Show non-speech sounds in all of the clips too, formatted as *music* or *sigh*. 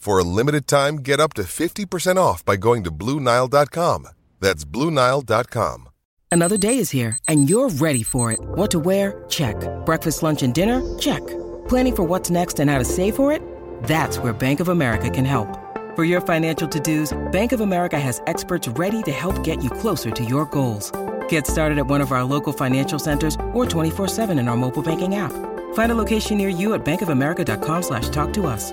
For a limited time, get up to 50% off by going to BlueNile.com. That's BlueNile.com. Another day is here, and you're ready for it. What to wear? Check. Breakfast, lunch, and dinner? Check. Planning for what's next and how to save for it? That's where Bank of America can help. For your financial to-dos, Bank of America has experts ready to help get you closer to your goals. Get started at one of our local financial centers or 24-7 in our mobile banking app. Find a location near you at bankofamerica.com slash talk to us.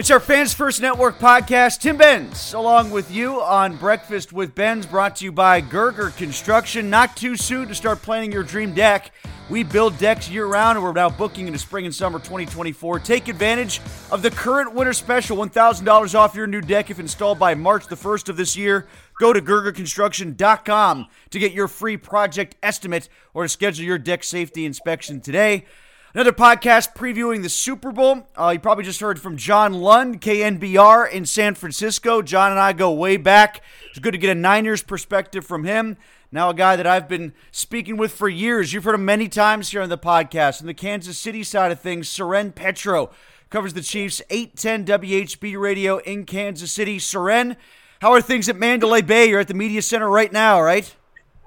It's our Fans First Network podcast. Tim Benz, along with you on Breakfast with Benz, brought to you by Gerger Construction. Not too soon to start planning your dream deck. We build decks year round, and we're now booking into spring and summer 2024. Take advantage of the current winter special $1,000 off your new deck if installed by March the 1st of this year. Go to GergerConstruction.com to get your free project estimate or to schedule your deck safety inspection today. Another podcast previewing the Super Bowl. Uh, you probably just heard from John Lund, KNBR in San Francisco. John and I go way back. It's good to get a Niners perspective from him. Now, a guy that I've been speaking with for years. You've heard him many times here on the podcast. On the Kansas City side of things, Soren Petro covers the Chiefs 810 WHB radio in Kansas City. Soren, how are things at Mandalay Bay? You're at the media center right now, right?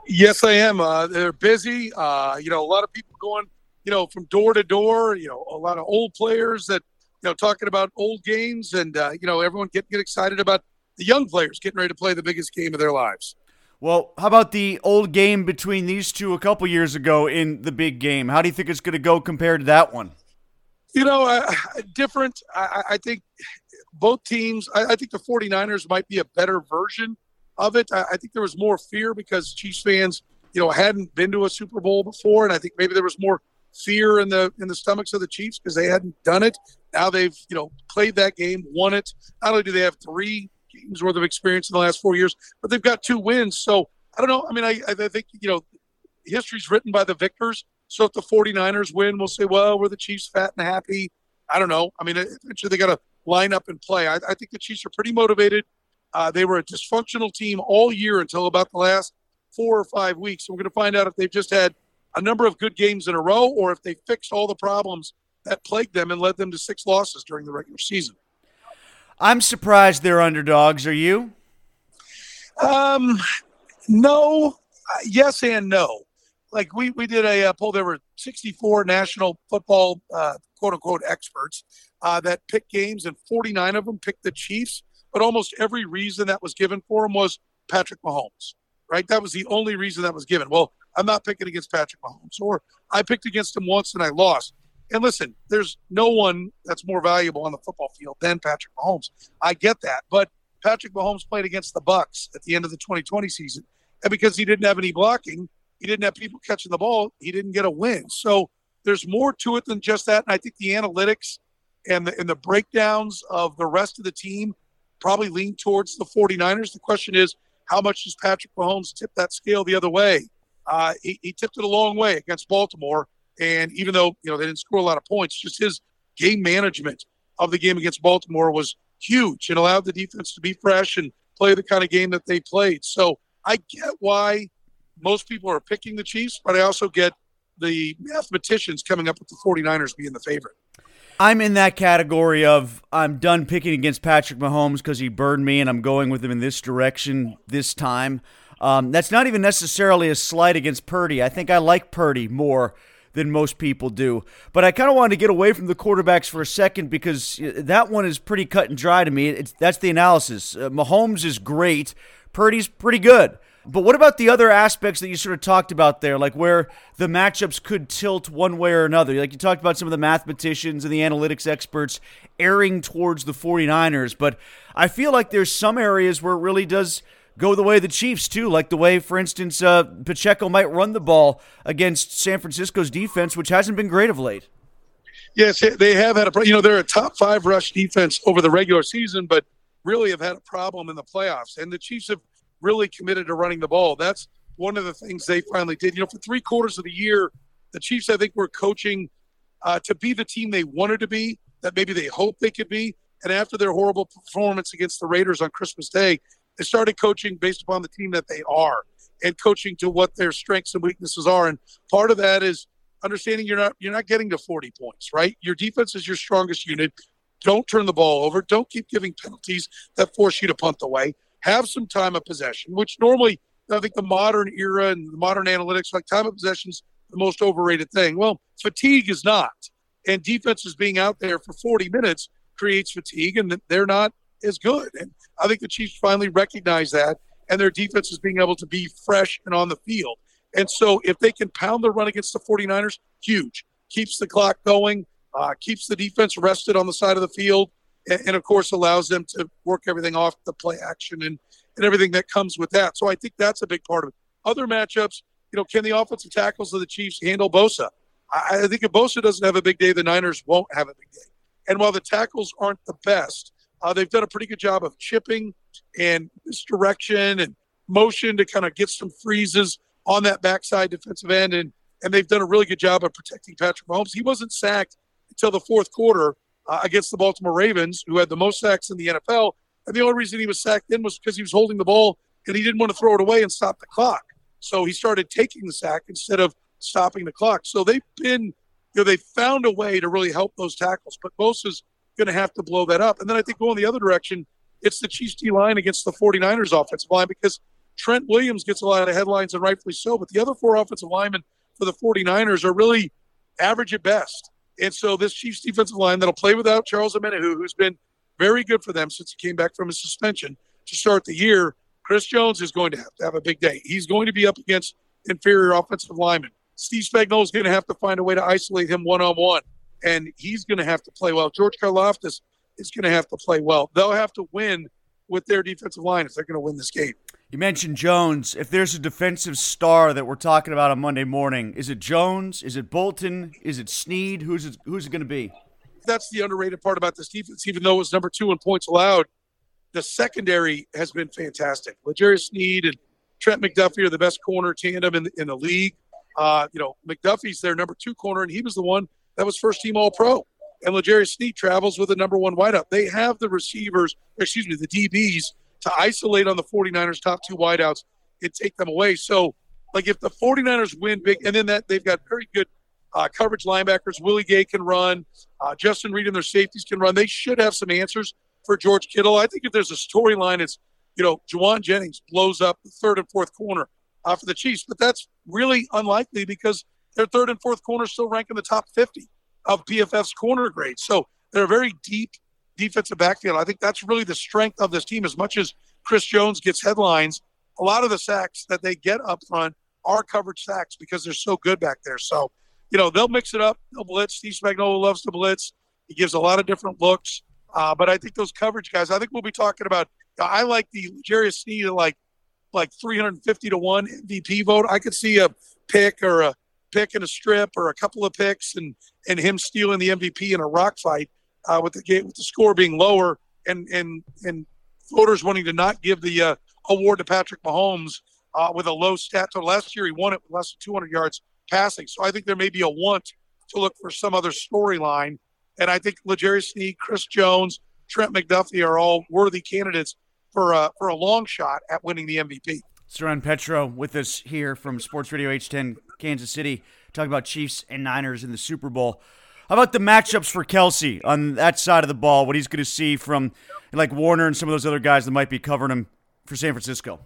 Yes, I am. Uh, they're busy. Uh, you know, a lot of people going, you know, from door to door. You know, a lot of old players that, you know, talking about old games, and uh, you know, everyone getting get excited about the young players getting ready to play the biggest game of their lives. Well, how about the old game between these two a couple years ago in the big game? How do you think it's going to go compared to that one? You know, uh, different. I, I think both teams, I, I think the 49ers might be a better version of it. I, I think there was more fear because Chiefs fans, you know, hadn't been to a Super Bowl before. And I think maybe there was more fear in the in the stomachs of the Chiefs because they hadn't done it. Now they've, you know, played that game, won it. Not only do they have three games worth of experience in the last four years, but they've got two wins. So I don't know. I mean, I, I think, you know, history's written by the victors. So if the 49ers win, we'll say, well, we're the Chiefs fat and happy. I don't know. I mean, eventually they got to line up and play. I, I think the Chiefs are pretty motivated. Uh, they were a dysfunctional team all year until about the last four or five weeks. So we're going to find out if they've just had a number of good games in a row or if they fixed all the problems that plagued them and led them to six losses during the regular season. I'm surprised they're underdogs. Are you? Um, no, uh, yes and no. Like we we did a uh, poll. There were 64 national football uh, quote unquote experts uh, that picked games, and 49 of them picked the Chiefs. But almost every reason that was given for them was Patrick Mahomes. Right? That was the only reason that was given. Well, I'm not picking against Patrick Mahomes, or I picked against him once and I lost. And listen, there's no one that's more valuable on the football field than Patrick Mahomes. I get that, but Patrick Mahomes played against the Bucks at the end of the 2020 season, and because he didn't have any blocking, he didn't have people catching the ball, he didn't get a win. So there's more to it than just that. And I think the analytics and the and the breakdowns of the rest of the team probably lean towards the 49ers. The question is, how much does Patrick Mahomes tip that scale the other way? Uh, he, he tipped it a long way against Baltimore. And even though, you know, they didn't score a lot of points, just his game management of the game against Baltimore was huge and allowed the defense to be fresh and play the kind of game that they played. So I get why most people are picking the Chiefs, but I also get the mathematicians coming up with the 49ers being the favorite. I'm in that category of I'm done picking against Patrick Mahomes because he burned me and I'm going with him in this direction this time. Um, that's not even necessarily a slight against Purdy. I think I like Purdy more than most people do. But I kind of wanted to get away from the quarterbacks for a second because uh, that one is pretty cut and dry to me. It's, that's the analysis. Uh, Mahomes is great, Purdy's pretty good. But what about the other aspects that you sort of talked about there, like where the matchups could tilt one way or another? Like you talked about some of the mathematicians and the analytics experts erring towards the 49ers, but I feel like there's some areas where it really does go the way of the Chiefs too, like the way, for instance, uh, Pacheco might run the ball against San Francisco's defense, which hasn't been great of late. Yes, they have had a. You know, they're a top five rush defense over the regular season, but really have had a problem in the playoffs. And the Chiefs have really committed to running the ball. That's one of the things they finally did. You know, for three quarters of the year, the Chiefs, I think, were coaching uh, to be the team they wanted to be, that maybe they hoped they could be. And after their horrible performance against the Raiders on Christmas Day, they started coaching based upon the team that they are and coaching to what their strengths and weaknesses are. And part of that is understanding you're not you're not getting to 40 points, right? Your defense is your strongest unit. Don't turn the ball over. Don't keep giving penalties that force you to punt away. Have some time of possession, which normally I think the modern era and the modern analytics like time of possession is the most overrated thing. Well, fatigue is not. And defenses being out there for 40 minutes creates fatigue, and they're not as good. And I think the Chiefs finally recognize that, and their defense is being able to be fresh and on the field. And so if they can pound the run against the 49ers, huge. Keeps the clock going, uh, keeps the defense rested on the side of the field, and, and, of course allows them to work everything off the play action and, and everything that comes with that. So I think that's a big part of it. Other matchups, you know, can the offensive tackles of the Chiefs handle Bosa? I, I think if Bosa doesn't have a big day, the Niners won't have a big day. And while the tackles aren't the best, uh, they've done a pretty good job of chipping and misdirection and motion to kind of get some freezes on that backside defensive end. And, and they've done a really good job of protecting Patrick Mahomes. He wasn't sacked until the fourth quarter uh, against the Baltimore Ravens, who had the most sacks in the NFL. And the only reason he was sacked then was because he was holding the ball and he didn't want to throw it away and stop the clock. So he started taking the sack instead of stopping the clock. So they've been, you know, they found a way to really help those tackles. But Bosa's going to have to blow that up. And then I think going the other direction, it's the Chiefs D line against the 49ers offensive line because Trent Williams gets a lot of headlines and rightfully so, but the other four offensive linemen for the 49ers are really average at best. And so this Chiefs defensive line that'll play without Charles Omenihu, who's been very good for them since he came back from his suspension to start the year, Chris Jones is going to have to have a big day. He's going to be up against inferior offensive linemen. Steve Spagnuolo is going to have to find a way to isolate him one on one and he's going to have to play well. George Karlaftis is going to have to play well. They'll have to win with their defensive line if they're going to win this game. You mentioned Jones. If there's a defensive star that we're talking about on Monday morning, is it Jones? Is it Bolton? Is it Sneed? Who's it, who's it going to be? That's the underrated part about this defense. Even though it was number two in points allowed, the secondary has been fantastic. L'Jarius Sneed and Trent McDuffie are the best corner tandem in, in the league. Uh, you know, McDuffie's their number two corner, and he was the one that was first team All Pro. And L'Jarius Sneed travels with a number one wideout. They have the receivers, excuse me, the DBs to isolate on the 49ers' top two wideouts and take them away. So, like, if the 49ers win big, and then that they've got very good uh, coverage linebackers, Willie Gay can run, uh, Justin Reid and their safeties can run. They should have some answers for George Kittle. I think if there's a storyline, it's, you know, Jauan Jennings blows up the third and fourth corner uh, for the Chiefs, but that's really unlikely because their third and fourth corners still rank in the top 50 of PFF's corner grades. So they're a very deep defensive backfield. I think that's really the strength of this team. As much as Chris Jones gets headlines, a lot of the sacks that they get up front are coverage sacks because they're so good back there. So, you know, they'll mix it up. They'll blitz. Steve Spagnuolo loves to blitz. He gives a lot of different looks. Uh, but I think those coverage guys, I think we'll be talking about. I like the Jarius Sneed like like 350 to one MVP vote. I could see a pick or a pick in a strip or a couple of picks and and him stealing the MVP in a rock fight uh, with the with the score being lower and and and voters wanting to not give the uh, award to Patrick Mahomes uh, with a low stat total. Last year, he won it with less than 200 yards passing. So I think there may be a want to look for some other storyline. And I think L'Jarius Sneed, Chris Jones, Trent McDuffie are all worthy candidates for a, for a long shot at winning the MVP. Soren Petro with us here from Sports Radio 810 Kansas City, talking about Chiefs and Niners in the Super Bowl. How about the matchups for Kelce on that side of the ball? What he's going to see from like Warner and some of those other guys that might be covering him for San Francisco.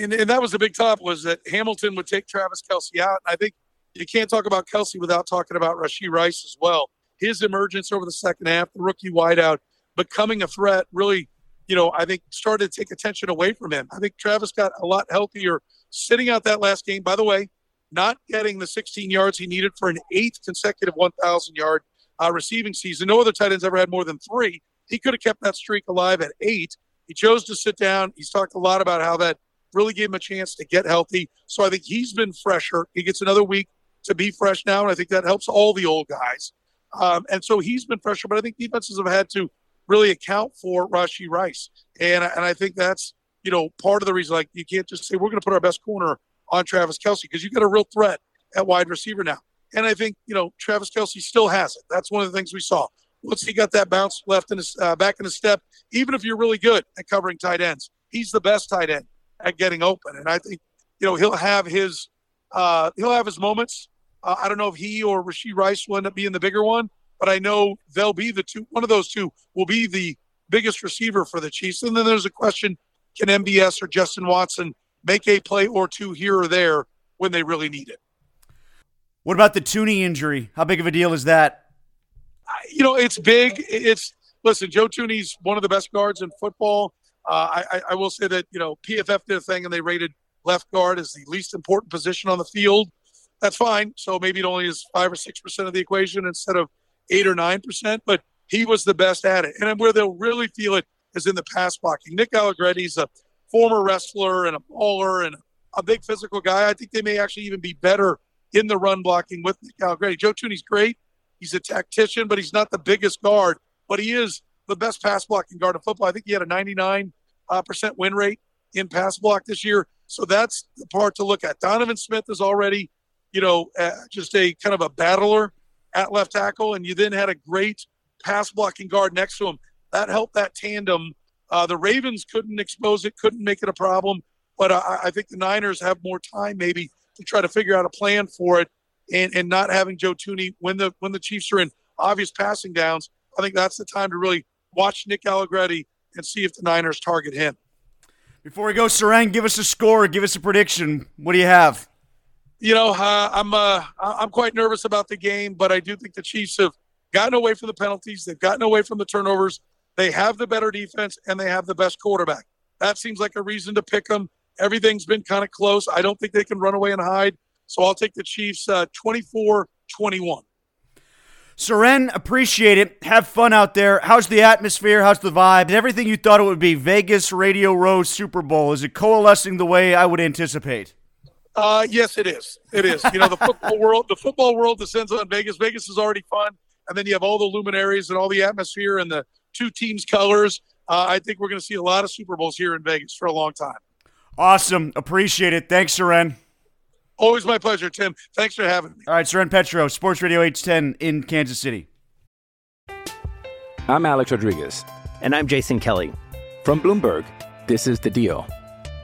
And, and that was the big top was that Hamilton would take Travis Kelce out. I think you can't talk about Kelce without talking about Rashee Rice as well. His emergence over the second half, the rookie wideout, becoming a threat, really, you know, I think started to take attention away from him. I think Travis got a lot healthier sitting out that last game. By the way, not getting the 16 yards he needed for an eighth consecutive 1,000 yard uh, receiving season. No other tight ends ever had more than three. He could have kept that streak alive at eight. He chose to sit down. He's talked a lot about how that really gave him a chance to get healthy. So I think he's been fresher. He gets another week to be fresh now, and I think that helps all the old guys. Um, and so he's been fresher, but I think defenses have had to really account for Rashee Rice, and and I think that's you know part of the reason. Like you can't just say we're going to put our best corner on Travis Kelce because you've got a real threat at wide receiver now. And I think you know Travis Kelce still has it. That's one of the things we saw. Once he got that bounce left in his uh, back in his step, even if you're really good at covering tight ends, he's the best tight end at getting open. And I think you know he'll have his uh, he'll have his moments. Uh, I don't know if he or Rashee Rice will end up being the bigger one, but I know they'll be the two. One of those two will be the biggest receiver for the Chiefs. And then there's a question: Can MVS or Justin Watson make a play or two here or there when they really need it. What about the Thuney injury? How big of a deal is that? You know, it's big. It's listen, Joe Thuney's one of the best guards in football. Uh, I, I will say that you know PFF did a thing and they rated left guard as the least important position on the field. That's fine. So maybe it only is five or six percent of the equation instead of eight or nine percent. But he was the best at it, and where they'll really feel it is in the pass blocking. Nick Allegretti's a former wrestler and a baller and a big physical guy. I think they may actually even be better in the run blocking with Nick Allegretti. Joe Thuney's great. He's a tactician, but he's not the biggest guard. But he is the best pass blocking guard in football. I think he had a 99 uh, percent win rate in pass block this year. So that's the part to look at. Donovan Smith is already, you know, uh, just a kind of a battler at left tackle, and you then had a great pass blocking guard next to him. That helped that tandem uh, the Ravens couldn't expose it, couldn't make it a problem, but I, I, think the Niners have more time maybe to try to figure out a plan for it, and, and not having Joe Thuney when the when the Chiefs are in obvious passing downs. I think that's the time to really watch Nick Allegretti and see if the Niners target him. Before we go, Soren, give us a score, give us a prediction. What do you have? You know, uh, I'm uh, I'm quite nervous about the game, but I do think the Chiefs have gotten away from the penalties. They've gotten away from the turnovers. They have the better defense and they have the best quarterback. That seems like a reason to pick them. Everything's been kind of close. I don't think they can run away and hide. So I'll take the Chiefs uh, 24 21. Soren, appreciate it. Have fun out there. How's the atmosphere? How's the vibe? Everything you thought it would be. Vegas Radio Row Super Bowl. Is it coalescing the way I would anticipate? Uh, yes, it is. It is. You know, the *laughs* football world, the football world descends on Vegas. Vegas is already fun, and then you have all the luminaries and all the atmosphere and the two teams' colors. Uh, I think we're going to see a lot of Super Bowls here in Vegas for a long time. Awesome. Appreciate it. Thanks, Soren. Always my pleasure, Tim. Thanks for having me. All right, Soren Petro, Sports Radio 810 in Kansas City. I'm Alex Rodriguez. And I'm Jason Kelly. From Bloomberg, this is The Deal.